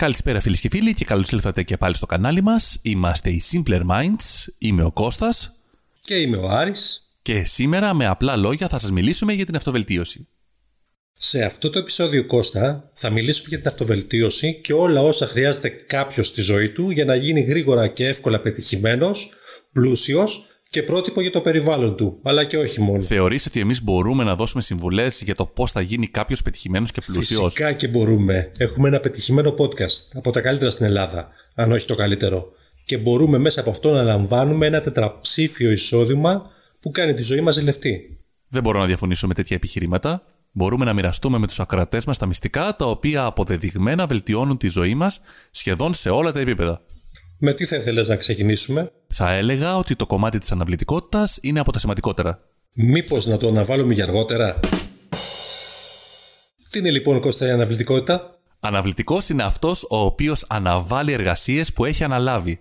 Καλησπέρα φίλες και φίλοι και καλώς ήλθατε και πάλι στο κανάλι μας. Είμαστε οι Simpler Minds, είμαι ο Κώστας Και είμαι ο Άρης. και σήμερα με απλά λόγια θα σας μιλήσουμε για την αυτοβελτίωση. Σε αυτό το επεισόδιο Κώστα θα μιλήσουμε για την αυτοβελτίωση και όλα όσα χρειάζεται κάποιος στη ζωή του για να γίνει γρήγορα και εύκολα πετυχημένος, πλούσιος και πρότυπο για το περιβάλλον του, αλλά και όχι μόνο. Θεωρείς ότι εμείς μπορούμε να δώσουμε συμβουλές για το πώς θα γίνει κάποιος πετυχημένος και πλούσιος; Φυσικά και μπορούμε. Έχουμε ένα πετυχημένο podcast από τα καλύτερα στην Ελλάδα, αν όχι το καλύτερο. Και μπορούμε μέσα από αυτό να λαμβάνουμε ένα τετραψήφιο εισόδημα που κάνει τη ζωή μας ζηλευτή. Δεν μπορώ να διαφωνήσω με τέτοια επιχειρήματα. Μπορούμε να μοιραστούμε με τους ακροατές μας τα μυστικά τα οποία αποδεδειγμένα βελτιώνουν τη ζωή μας σχεδόν σε όλα τα επίπεδα. Με τι θα ήθελες να ξεκινήσουμε; Θα έλεγα ότι το κομμάτι της αναβλητικότητας είναι από τα σημαντικότερα. Μήπως να το αναβάλουμε για αργότερα; Τι είναι λοιπόν Κώστα η αναβλητικότητα; Αναβλητικός είναι αυτός ο οποίος αναβάλει εργασίες που έχει αναλάβει.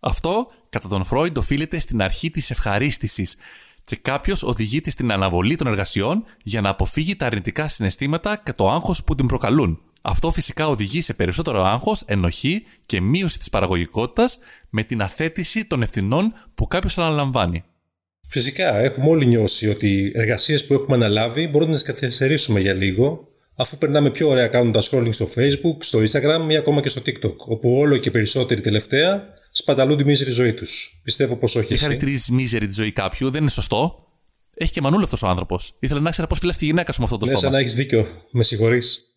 Αυτό, κατά τον Φρόιντ, οφείλεται στην αρχή της ευχαρίστησης και κάποιος οδηγείται στην αναβολή των εργασιών για να αποφύγει τα αρνητικά συναισθήματα και το άγχος που την προκαλούν. Αυτό φυσικά οδηγεί σε περισσότερο άγχος, ενοχή και μείωση της παραγωγικότητας με την αθέτηση των ευθυνών που κάποιος αναλαμβάνει. Φυσικά, έχουμε όλοι νιώσει ότι οι εργασίες που έχουμε αναλάβει μπορούμε να τις καθυστερήσουμε για λίγο, αφού περνάμε πιο ωραία κάνοντα scrolling στο Facebook, στο Instagram ή ακόμα και στο TikTok, όπου όλο και περισσότεροι τελευταία σπαταλούν τη μίζερη ζωή τους. Πιστεύω πως όχι. Δεν εσύ; χαρακτηρίζει μίζερη τη ζωή κάποιου, δεν είναι σωστό. Έχει και μανούλα αυτός ο άνθρωπος. Ήθελε να ξέρει πώς φυλάς τη γυναίκα σου με αυτό το Ναι, σαν στόμα. να έχεις δίκιο. Με συγχωρείς.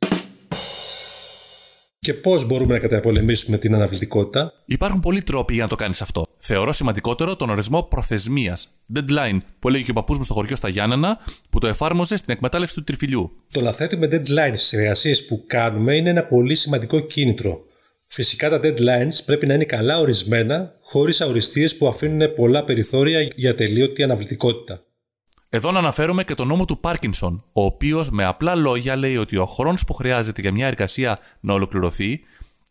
Και πώς μπορούμε να καταπολεμήσουμε την αναβλητικότητα; Υπάρχουν πολλοί τρόποι για να το κάνεις αυτό. Θεωρώ σημαντικότερο τον ορισμό προθεσμίας. Deadline, που έλεγε και ο παππούς μου στο χωριό στα Γιάννενα, που το εφάρμοζε στην εκμετάλλευση του τριφυλιού. Το να θέτουμε deadlines στις εργασίες που κάνουμε είναι ένα πολύ σημαντικό κίνητρο. Φυσικά τα deadlines πρέπει να είναι καλά ορισμένα, χωρίς αοριστείες που αφήνουν πολλά περιθώρια για τελείωτη αναβλητικότητα. Εδώ να αναφέρουμε και τον νόμο του Πάρκινσον, ο οποίος με απλά λόγια λέει ότι ο χρόνος που χρειάζεται για μια εργασία να ολοκληρωθεί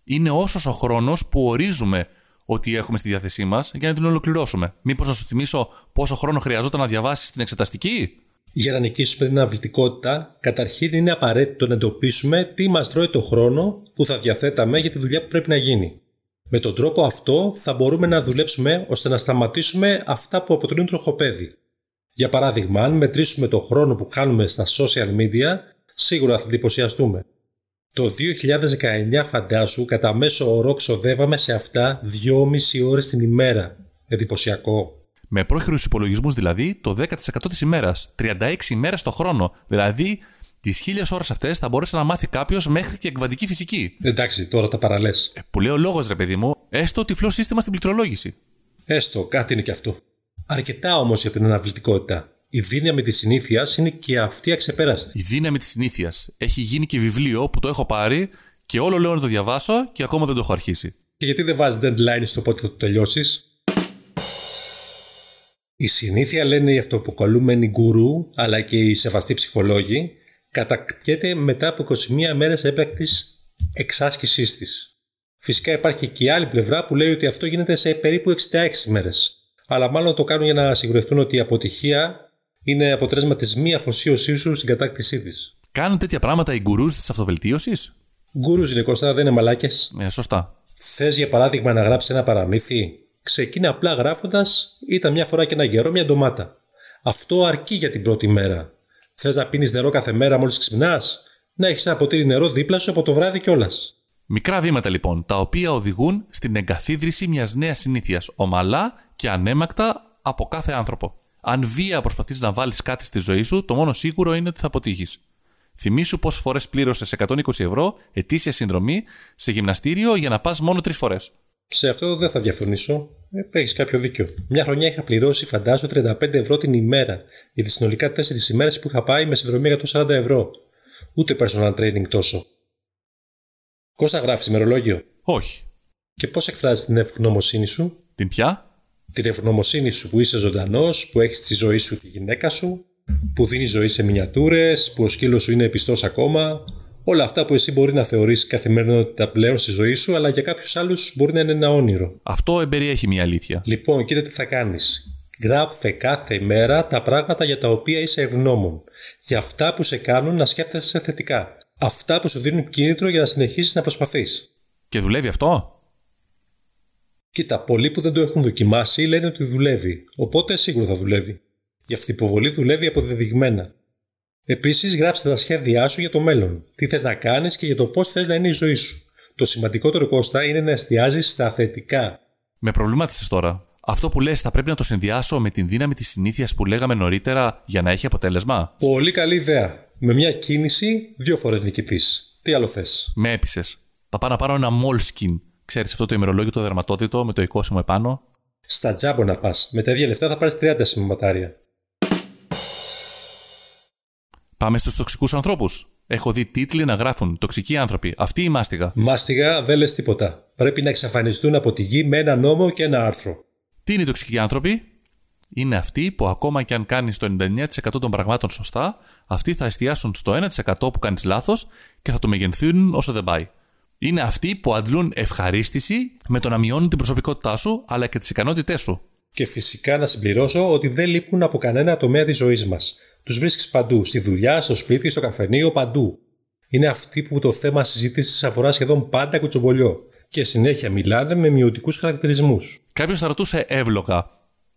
είναι όσος ο χρόνος που ορίζουμε ότι έχουμε στη διάθεσή μας για να την ολοκληρώσουμε. Μήπως να σου θυμίσω πόσο χρόνο χρειαζόταν να διαβάσεις την εξεταστική; Για να νικήσουμε την αναβλητικότητα, καταρχήν είναι απαραίτητο να εντοπίσουμε τι μας τρώει το χρόνο που θα διαθέταμε για τη δουλειά που πρέπει να γίνει. Με τον τρόπο αυτό θα μπορούμε να δουλέψουμε ώστε να σταματήσουμε αυτά που αποτελούν τροχοπέδι. Για παράδειγμα, αν μετρήσουμε το χρόνο που κάνουμε στα social media, σίγουρα θα εντυπωσιαστούμε. Το 2019 φαντάσου κατά μέσο όρο ξοδεύαμε σε αυτά 2,5 ώρες την ημέρα. Εντυπωσιακό. Με πρόχειρους υπολογισμούς δηλαδή το 10% της ημέρας. 36 ημέρες το χρόνο. Δηλαδή, τις 1000 ώρες αυτές θα μπορέσει να μάθει κάποιος μέχρι και εκβατική φυσική. Εντάξει, τώρα τα παραλές. Ε, που λέει ο λόγος, ρε παιδί μου, έστω τυφλό σύστημα στην πληκτρολόγηση. Έστω, κάτι είναι και αυτό. Αρκετά όμως για την αναβλητικότητα. Η δύναμη της συνήθειας είναι και αυτή αξεπέραστη. Η δύναμη της συνήθειας. Έχει γίνει και βιβλίο που το έχω πάρει και όλο λέω να το διαβάσω και ακόμα δεν το έχω αρχίσει. Και γιατί δεν βάζεις deadline στο πότε θα το τελειώσεις; Η συνήθεια, λένε οι αυτοποκαλούμενοι γκουρού, αλλά και οι σεβαστοί ψυχολόγοι, κατακτιέται μετά από 21 μέρες έπρακτης εξάσκησής της. Φυσικά υπάρχει και η άλλη πλευρά που λέει ότι αυτό γίνεται σε περίπου 66 μέρες. Αλλά μάλλον το κάνουν για να σιγουρευτούν ότι η αποτυχία είναι αποτέλεσμα της μη αφοσίωσής σου στην κατάκτησή της. Κάνουν τέτοια πράγματα οι γκουρούς της αυτοβελτίωσης; Γκουρούς είναι Κώστα, δεν είναι μαλάκες. Ε, σωστά. Θες για παράδειγμα να γράψεις ένα παραμύθι, ξεκίνα απλά γράφοντας ήταν μια φορά και ένα γερό μια ντομάτα. Αυτό αρκεί για την πρώτη μέρα. Θες να πίνεις νερό κάθε μέρα μόλις ξυπνάς, να έχεις ένα ποτήρι νερό δίπλα σου από το βράδυ κιόλας. Μικρά βήματα λοιπόν, τα οποία οδηγούν στην εγκαθίδρυση μιας νέας συνήθειας, ομαλά και ανέμακτα από κάθε άνθρωπο. Αν βία προσπαθείς να βάλεις κάτι στη ζωή σου, το μόνο σίγουρο είναι ότι θα αποτύχεις. Θυμήσου πόσες φορές πλήρωσες 120 ευρώ ετήσια συνδρομή σε γυμναστήριο για να πας μόνο τρεις φορές. Σε αυτό δεν θα διαφωνήσω. Ε, έχεις κάποιο δίκιο. Μια χρονιά είχα πληρώσει, φαντάζω, 35 ευρώ την ημέρα για τι συνολικά 4 ημέρες που είχα πάει με συνδρομή 140 ευρώ. Ούτε personal training τόσο. Κόσα γράφεις ημερολόγιο; Όχι. Και πώς εκφράζεις την ευγνωμοσύνη σου; Την πια; Την ευγνωμοσύνη σου που είσαι ζωντανός, που έχεις στη ζωή σου τη γυναίκα σου, που δίνεις ζωή σε μινιατούρες, που ο σκύλος σου είναι πιστός ακόμα. Όλα αυτά που εσύ μπορεί να θεωρήσει καθημερινότητα πλέον στη ζωή σου, αλλά για κάποιους άλλους μπορεί να είναι ένα όνειρο. Αυτό εμπεριέχει μια αλήθεια. Λοιπόν, κοίτα τι θα κάνεις. Γράφε κάθε μέρα τα πράγματα για τα οποία είσαι ευγνώμων. Για αυτά που σε κάνουν να σκέφτεσαι θετικά. Αυτά που σου δίνουν κίνητρο για να συνεχίσεις να προσπαθείς. Και δουλεύει αυτό; Κοίτα, πολλοί που δεν το έχουν δοκιμάσει λένε ότι δουλεύει, οπότε σίγουρα θα δουλεύει. Η αυτοποβολή δουλεύει αποδεδειγμένα. Επίσης, γράψτε τα σχέδιά σου για το μέλλον. Τι θες να κάνεις και για το πώς θες να είναι η ζωή σου. Το σημαντικότερο Κώστα είναι να εστιάζεις στα θετικά. Με προβλημάτισε τώρα. Αυτό που λες θα πρέπει να το συνδυάσω με την δύναμη της συνήθειας που λέγαμε νωρίτερα για να έχει αποτέλεσμα; Πολύ καλή ιδέα. Με μια κίνηση, δύο φορές νικητής. Τι άλλο θες; Με έπεισες. Θα πάω να πάρω ένα Moleskin. Ξέρεις αυτό το ημερολόγιο το δερματόδιτο με το εικόσιμο επάνω. Στα τζάμπο να πας. Με τα ίδια λεφτά θα πάρεις 30 σημειωματάρια. Πάμε στους τοξικούς ανθρώπους. Έχω δει τίτλοι να γράφουν Τοξικοί άνθρωποι. Αυτή η μάστιγα. Μάστιγα δεν λες τίποτα. Πρέπει να εξαφανιστούν από τη γη με ένα νόμο και ένα άρθρο. Τι είναι οι τοξικοί άνθρωποι; Είναι αυτοί που ακόμα και αν κάνεις το 99% των πραγμάτων σωστά, αυτοί θα εστιάσουν στο 1% που κάνεις λάθος και θα το μεγενθύνουν όσο δεν πάει. Είναι αυτοί που αντλούν ευχαρίστηση με το να μειώνουν την προσωπικότητά σου αλλά και τις ικανότητές σου. Και φυσικά να συμπληρώσω ότι δεν λείπουν από κανένα τομέα της ζωής μας. Τους βρίσκεις παντού, στη δουλειά, στο σπίτι, στο καφενείο, παντού. Είναι αυτοί που το θέμα συζήτησης αφορά σχεδόν πάντα κουτσομπολιό και συνέχεια μιλάνε με μειωτικούς χαρακτηρισμούς. Κάποιος θα ρωτούσε εύλογα,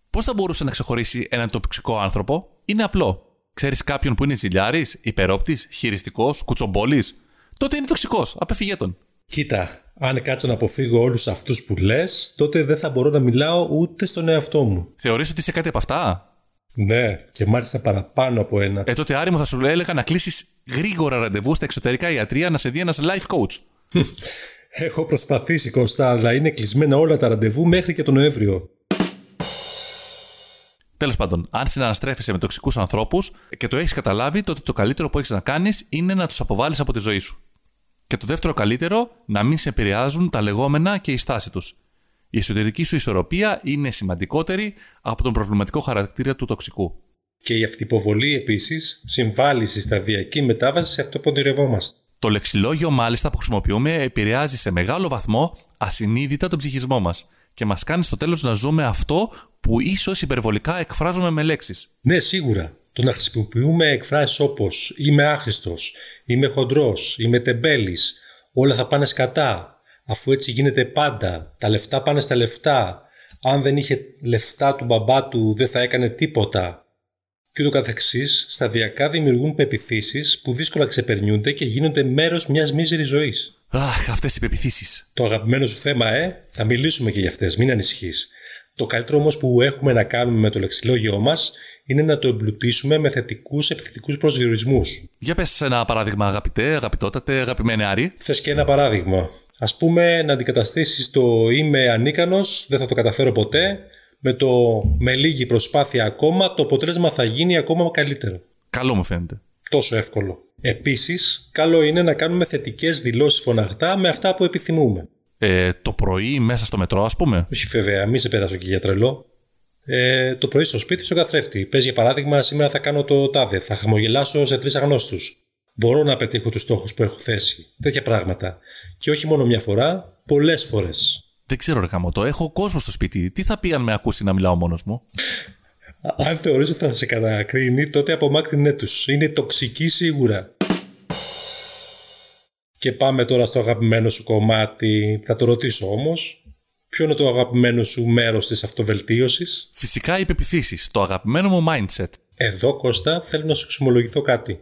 πώς θα μπορούσε να ξεχωρίσει έναν τοξικό άνθρωπο; Είναι απλό. Ξέρεις κάποιον που είναι ζηλιάρη, υπερόπτης, χειριστικός, κουτσομπόλης; Τότε είναι τοξικός. Απεφυγέ τον. Κοίτα, αν κάτσω να αποφύγω όλους αυτούς που λες, τότε δεν θα μπορώ να μιλάω ούτε στον εαυτό μου. Θεωρείς ότι είσαι κάτι από αυτά; Ναι, και μάλιστα παραπάνω από ένα. Ε, τότε Άρη μου θα σου έλεγα να κλείσεις γρήγορα ραντεβού στα εξωτερικά ιατρία να σε δει ένας life coach. Έχω προσπαθήσει Κώστα, αλλά είναι κλεισμένα όλα τα ραντεβού μέχρι και τον Νοέμβριο. Τέλος πάντων, αν συναναστρέφεσαι με τοξικούς ανθρώπους και το έχεις καταλάβει, τότε το καλύτερο που έχεις να κάνεις είναι να τους αποβάλεις από τη ζωή σου. Και το δεύτερο καλύτερο, να μην σε επηρεάζουν τα λεγόμενα και η στάση τους. Η εσωτερική σου ισορροπία είναι σημαντικότερη από τον προβληματικό χαρακτήρα του τοξικού. Και η αυτοποβολή επίσης συμβάλλει στη σταδιακή μετάβαση σε αυτό που ονειρευόμαστε. Το λεξιλόγιο μάλιστα που χρησιμοποιούμε επηρεάζει σε μεγάλο βαθμό ασυνείδητα τον ψυχισμό μας και μας κάνει στο τέλος να ζούμε αυτό που ίσως υπερβολικά εκφράζουμε με λέξεις. Ναι, σίγουρα. Το να χρησιμοποιούμε εκφράσεις όπως Είμαι άχρηστος, Είμαι χοντρός, Είμαι τεμπέλης, Όλα θα πάνε σκατά, αφού έτσι γίνεται πάντα, τα λεφτά πάνε στα λεφτά, αν δεν είχε λεφτά του μπαμπά του δεν θα έκανε τίποτα και ούτω καθεξής, σταδιακά δημιουργούν πεπιθήσεις που δύσκολα ξεπερνιούνται και γίνονται μέρος μιας μίζερης ζωής. Αχ, αυτές οι πεπιθήσεις. Το αγαπημένο σου θέμα, ε, θα μιλήσουμε και για αυτές, μην ανησυχείς. Το καλύτερο όμως που έχουμε να κάνουμε με το λεξιλόγιό μας είναι να το εμπλουτίσουμε με θετικούς επιθετικούς προσδιορισμούς. Για πες ένα παράδειγμα, αγαπητέ, αγαπητότατε, αγαπημένη Άρη. Θες και ένα παράδειγμα. Α πούμε, να αντικαταστήσεις το είμαι ανίκανος, δεν θα το καταφέρω ποτέ, με το με λίγη προσπάθεια ακόμα, το αποτέλεσμα θα γίνει ακόμα καλύτερο. Καλό μου φαίνεται. Τόσο εύκολο. Επίσης, καλό είναι να κάνουμε θετικές δηλώσεις φωναχτά με αυτά που επιθυμούμε. Ε, το πρωί μέσα στο μετρό, ας πούμε. Όχι, βέβαια, μην σε περάσω και για τρελό ε, το πρωί στο σπίτι στον καθρέφτη. Πες για παράδειγμα, σήμερα θα κάνω το τάδε. Θα χαμογελάσω σε τρεις αγνώστους. Μπορώ να πετύχω τους στόχους που έχω θέσει. Τέτοια πράγματα. Και όχι μόνο μια φορά, πολλές φορές. Δεν ξέρω, ρε το Έχω κόσμο στο σπίτι. Τι θα πει αν με ακούσει να μιλάω μόνος μου; αν θεωρείς ότι θα σε κατακρίνει, τότε απομάκρυνε τους. Είναι τοξική σίγουρα. Και πάμε τώρα στο αγαπημένο σου κομμάτι. Θα το ρωτήσω όμως. Ποιο είναι το αγαπημένο σου μέρος της αυτοβελτίωσης; Φυσικά οι πεπιθήσεις, το αγαπημένο μου mindset. Εδώ Κώστα θέλω να σου εξομολογηθώ κάτι.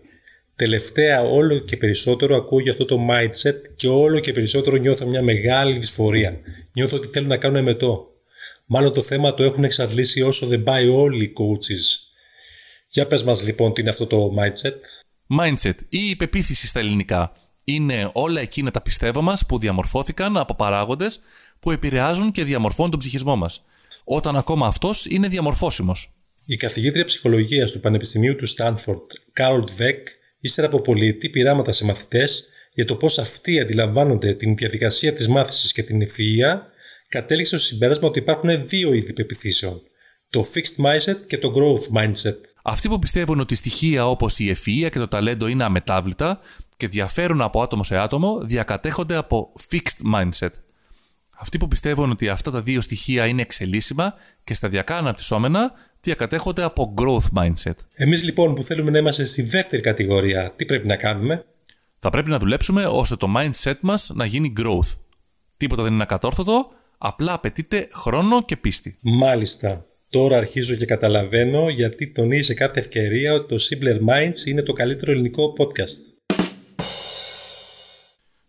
Τελευταία όλο και περισσότερο ακούω για αυτό το mindset και όλο και περισσότερο νιώθω μια μεγάλη δυσφορία. Νιώθω ότι θέλω να κάνω εμετό. Μάλλον το θέμα το έχουν εξαντλήσει όσο δεν πάει όλοι οι coaches. Για πες μας λοιπόν τι είναι αυτό το mindset. Mindset ή η πεποίθηση στα ελληνικά. Είναι όλα εκείνα τα πιστεύω μας που διαμορφώθηκαν από παράγοντες που επηρεάζουν και διαμορφώνουν τον ψυχισμό μας, όταν ακόμα αυτός είναι διαμορφώσιμος. Η καθηγήτρια ψυχολογίας του Πανεπιστημίου του Στάνφορντ, Κάρολ Βεκ, ύστερα από πολυετή πειράματα σε μαθητές για το πώς αυτοί αντιλαμβάνονται την διαδικασία της μάθησης και την ευφυα, κατέληξε στο συμπέρασμα ότι υπάρχουν δύο είδη πεπιθήσεων. Το fixed mindset και το growth mindset. Αυτοί που πιστεύουν ότι στοιχεία όπως η ευφυα και το ταλέντο είναι αμετάβλητα και διαφέρουν από άτομο σε άτομο, διακατέχονται από fixed mindset. Αυτοί που πιστεύουν ότι αυτά τα δύο στοιχεία είναι εξελίσσιμα και σταδιακά αναπτυσσόμενα, διακατέχονται από growth mindset. Εμείς λοιπόν που θέλουμε να είμαστε στη δεύτερη κατηγορία, τι πρέπει να κάνουμε; Θα πρέπει να δουλέψουμε ώστε το mindset μας να γίνει growth. Τίποτα δεν είναι ακατόρθωτο, απλά απαιτείται χρόνο και πίστη. Μάλιστα. Τώρα αρχίζω και καταλαβαίνω γιατί τονίζει σε κάθε ευκαιρία ότι το Simpler Minds είναι το καλύτερο ελληνικό podcast.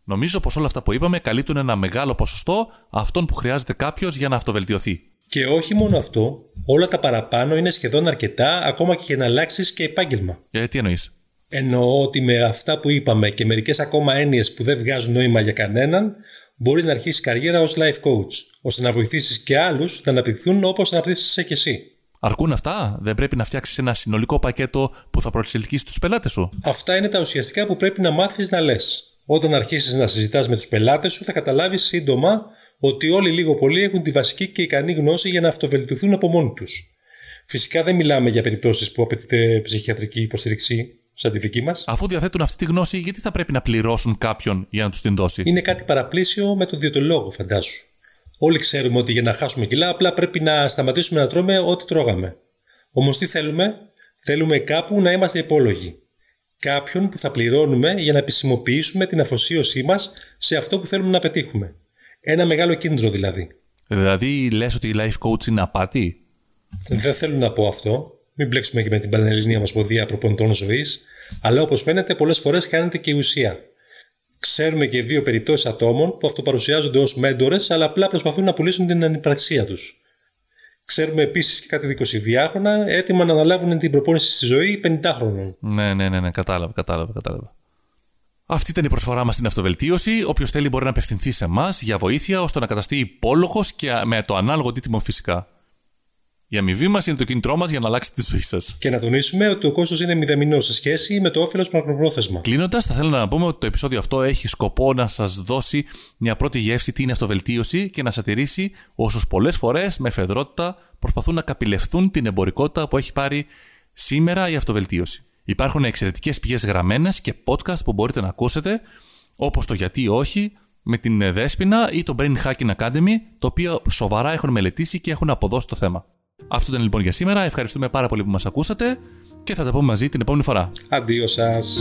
Νομίζω πως όλα αυτά που είπαμε καλύπτουν ένα μεγάλο ποσοστό αυτών που χρειάζεται κάποιος για να αυτοβελτιωθεί. Και όχι μόνο αυτό, όλα τα παραπάνω είναι σχεδόν αρκετά ακόμα και για να αλλάξεις και επάγγελμα. Ε, τι εννοείς; Εννοώ ότι με αυτά που είπαμε και μερικές ακόμα έννοιες που δεν βγάζουν νόημα για κανέναν, μπορείς να αρχίσεις καριέρα ως life coach, ώστε να βοηθήσεις και άλλους να αναπτυχθούν όπως αναπτύσσεσαι και εσύ. Αρκούν αυτά, δεν πρέπει να φτιάξεις ένα συνολικό πακέτο που θα προσελκύσει τους πελάτες σου; Αυτά είναι τα ουσιαστικά που πρέπει να μάθεις να λες. Όταν αρχίσεις να συζητάς με τους πελάτες σου, θα καταλάβεις σύντομα ότι όλοι λίγο πολύ έχουν τη βασική και ικανή γνώση για να αυτοβελτιωθούν από μόνοι τους. Φυσικά δεν μιλάμε για περιπτώσεις που απαιτείται ψυχιατρική υποστήριξη, σαν τη δική μας. Αφού διαθέτουν αυτή τη γνώση, γιατί θα πρέπει να πληρώσουν κάποιον για να τους την δώσει; Είναι κάτι παραπλήσιο με τον διαιτολόγο, φαντάσου. Όλοι ξέρουμε ότι για να χάσουμε κιλά απλά πρέπει να σταματήσουμε να τρώμε ό,τι τρώγαμε. Όμως τι θέλουμε, θέλουμε κάπου να είμαστε υπόλογοι κάποιον που θα πληρώνουμε για να επισημοποιήσουμε την αφοσίωσή μας σε αυτό που θέλουμε να πετύχουμε. Ένα μεγάλο κίνδυνο δηλαδή. Δηλαδή, λες ότι η life coach είναι απάτη; Δεν θέλω να πω αυτό. Μην μπλέξουμε και με την Πανελληνία Ομοσπονδία Προπονητών Ζωής. Αλλά όπως φαίνεται, πολλές φορές χάνεται και η ουσία. Ξέρουμε και δύο περιπτώσεις ατόμων που αυτοπαρουσιάζονται ως μέντορες, αλλά απλά προσπαθούν να πουλήσουν την ανυπαρξία τους. Ξέρουμε επίσης και κάτι 22χρονα έτοιμα να αναλάβουν την προπόνηση στη ζωή 50χρονων. Ναι, ναι, ναι, ναι, κατάλαβα, κατάλαβα, κατάλαβα. Αυτή ήταν η προσφορά μας στην αυτοβελτίωση. Όποιος θέλει μπορεί να απευθυνθεί σε εμάς για βοήθεια ώστε να καταστεί υπόλογος και με το ανάλογο τίτιμο φυσικά. Η αμοιβή μας είναι το κίνητρό μας για να αλλάξετε τη ζωή σας. Και να τονίσουμε ότι το κόστο είναι μηδαμινό σε σχέση με το όφελος μακροπρόθεσμα. Κλείνοντας, θα θέλω να πούμε ότι το επεισόδιο αυτό έχει σκοπό να σας δώσει μια πρώτη γεύση τι είναι αυτοβελτίωση και να σατηρήσει όσους πολλές φορές με εφεδρότητα προσπαθούν να καπηλευθούν την εμπορικότητα που έχει πάρει σήμερα η αυτοβελτίωση. Υπάρχουν εξαιρετικές πηγές γραμμένες και podcast που μπορείτε να ακούσετε, όπως το Γιατί Όχι, με την Δέσποινα ή το Brain Hacking Academy, το οποίο σοβαρά έχουν μελετήσει και έχουν αποδώσει το θέμα. Αυτό ήταν λοιπόν για σήμερα. Ευχαριστούμε πάρα πολύ που μας ακούσατε και θα τα πούμε μαζί την επόμενη φορά. Αντίο σας.